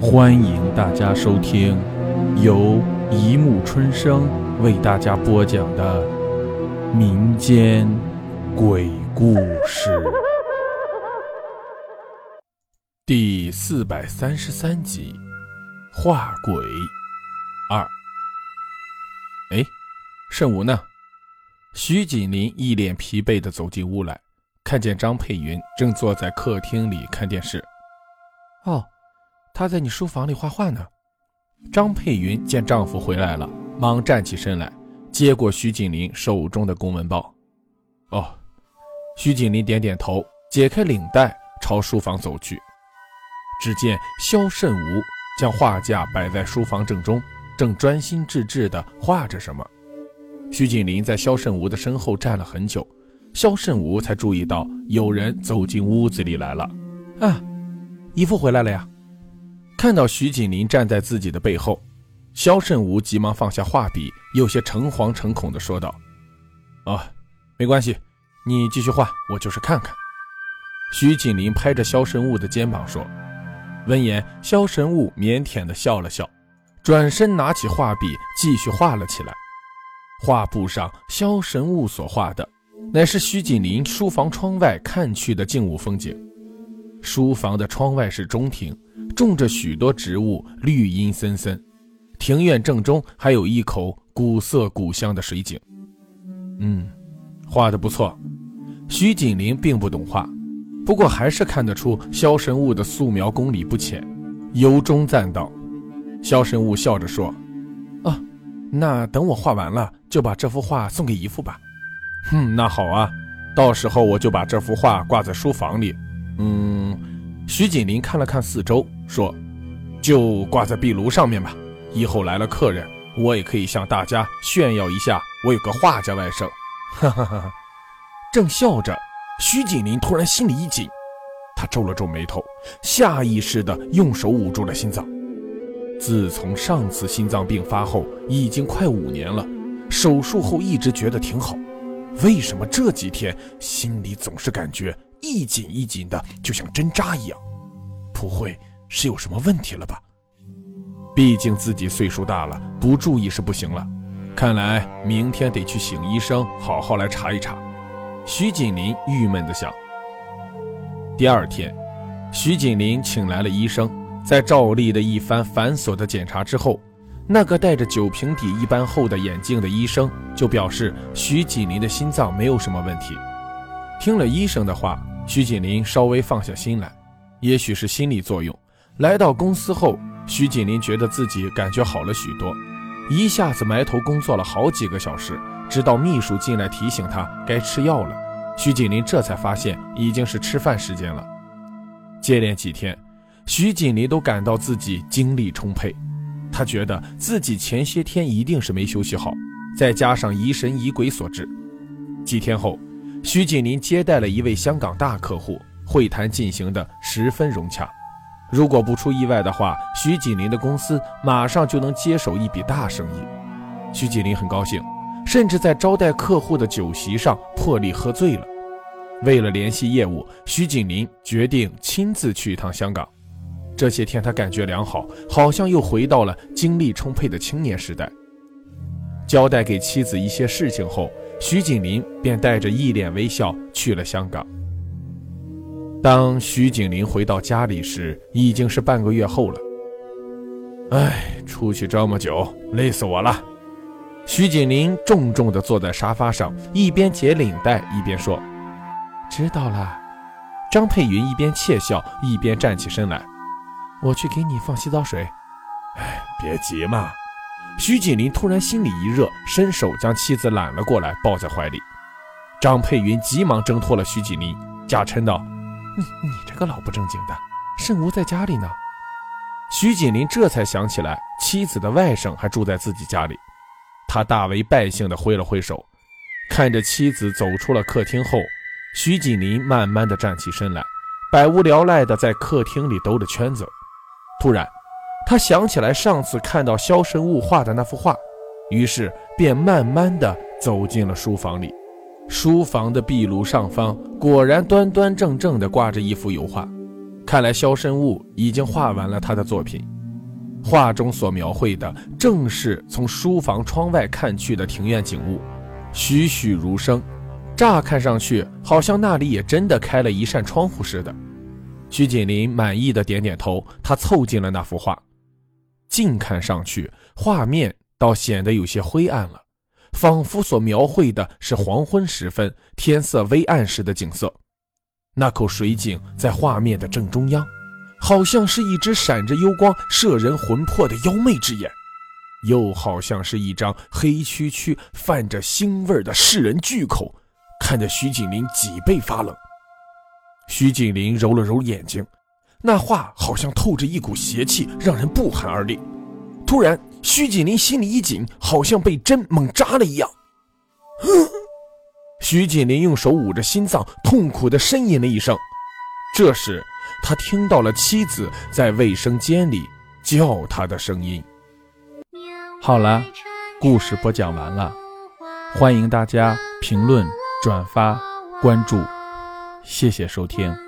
欢迎大家收听由一木春生为大家播讲的民间鬼故事第四百三十三集《画鬼二》。哎，圣武呢？徐锦林一脸疲惫的走进屋来，看见张佩云正坐在客厅里看电视。哦。他在你书房里画画呢。张佩云见丈夫回来了，忙站起身来，接过徐锦林手中的公文包。哦，徐锦林点点头，解开领带，朝书房走去。只见肖慎吾将画架摆在书房正中，正专心致志地画着什么。徐锦林在肖慎吾的身后站了很久，肖慎吾才注意到有人走进屋子里来了。啊，姨父回来了呀！看到徐锦林站在自己的背后，肖慎吾急忙放下画笔，有些诚惶诚恐地说道：“哦，没关系，你继续画，我就是看看。”徐锦林拍着肖慎吾的肩膀说。闻言，肖神物腼腆地笑了笑，转身拿起画笔继续画了起来。画布上，肖神物所画的，乃是徐锦林书房窗外看去的静物风景。书房的窗外是中庭。种着许多植物，绿荫森森。庭院正中还有一口古色古香的水井。嗯，画的不错。徐锦林并不懂画，不过还是看得出肖神物的素描功力不浅，由衷赞道：“肖神物笑着说：‘啊，那等我画完了，就把这幅画送给姨父吧。’哼，那好啊，到时候我就把这幅画挂在书房里。嗯。”徐锦林看了看四周，说：“就挂在壁炉上面吧。以后来了客人，我也可以向大家炫耀一下，我有个画家外甥。”哈哈哈哈！正笑着，徐锦林突然心里一紧，他皱了皱眉头，下意识地用手捂住了心脏。自从上次心脏病发后，已经快五年了。手术后一直觉得挺好，为什么这几天心里总是感觉……一紧一紧的，就像针扎一样，不会是有什么问题了吧？毕竟自己岁数大了，不注意是不行了。看来明天得去请医生，好好来查一查。徐锦林郁闷地想。第二天，徐锦林请来了医生，在照例的一番繁琐的检查之后，那个戴着酒瓶底一般厚的眼镜的医生就表示，徐锦林的心脏没有什么问题。听了医生的话。徐锦林稍微放下心来，也许是心理作用。来到公司后，徐锦林觉得自己感觉好了许多，一下子埋头工作了好几个小时，直到秘书进来提醒他该吃药了，徐锦林这才发现已经是吃饭时间了。接连几天，徐锦林都感到自己精力充沛，他觉得自己前些天一定是没休息好，再加上疑神疑鬼所致。几天后。徐锦林接待了一位香港大客户，会谈进行的十分融洽。如果不出意外的话，徐锦林的公司马上就能接手一笔大生意。徐锦林很高兴，甚至在招待客户的酒席上破例喝醉了。为了联系业务，徐锦林决定亲自去一趟香港。这些天他感觉良好，好像又回到了精力充沛的青年时代。交代给妻子一些事情后。徐锦林便带着一脸微笑去了香港。当徐景林回到家里时，已经是半个月后了。哎，出去这么久，累死我了。徐景林重重地坐在沙发上，一边解领带一边说：“知道了。”张佩云一边窃笑一边站起身来：“我去给你放洗澡水。”哎，别急嘛。徐锦林突然心里一热，伸手将妻子揽了过来，抱在怀里。张佩云急忙挣脱了徐锦林，假嗔道：“你你这个老不正经的，慎吾在家里呢。”徐锦林这才想起来，妻子的外甥还住在自己家里。他大为败兴地挥了挥手，看着妻子走出了客厅后，徐锦林慢慢地站起身来，百无聊赖地在客厅里兜着圈子。突然。他想起来上次看到肖申物画的那幅画，于是便慢慢的走进了书房里。书房的壁炉上方果然端端正正的挂着一幅油画，看来萧生物已经画完了他的作品。画中所描绘的正是从书房窗外看去的庭院景物，栩栩如生。乍看上去，好像那里也真的开了一扇窗户似的。徐锦林满意的点点头，他凑近了那幅画，近看上去，画面倒显得有些灰暗了，仿佛所描绘的是黄昏时分天色微暗时的景色。那口水井在画面的正中央，好像是一只闪着幽光、摄人魂魄的妖媚之眼，又好像是一张黑黢黢、泛着腥味的噬人巨口。看得徐锦林脊背发冷。徐锦林揉了揉眼睛，那画好像透着一股邪气，让人不寒而栗。突然，徐锦林心里一紧，好像被针猛扎了一样。徐锦林用手捂着心脏，痛苦地呻吟了一声。这时，他听到了妻子在卫生间里叫他的声音。好了，故事播讲完了，欢迎大家评论。转发关注，谢谢收听。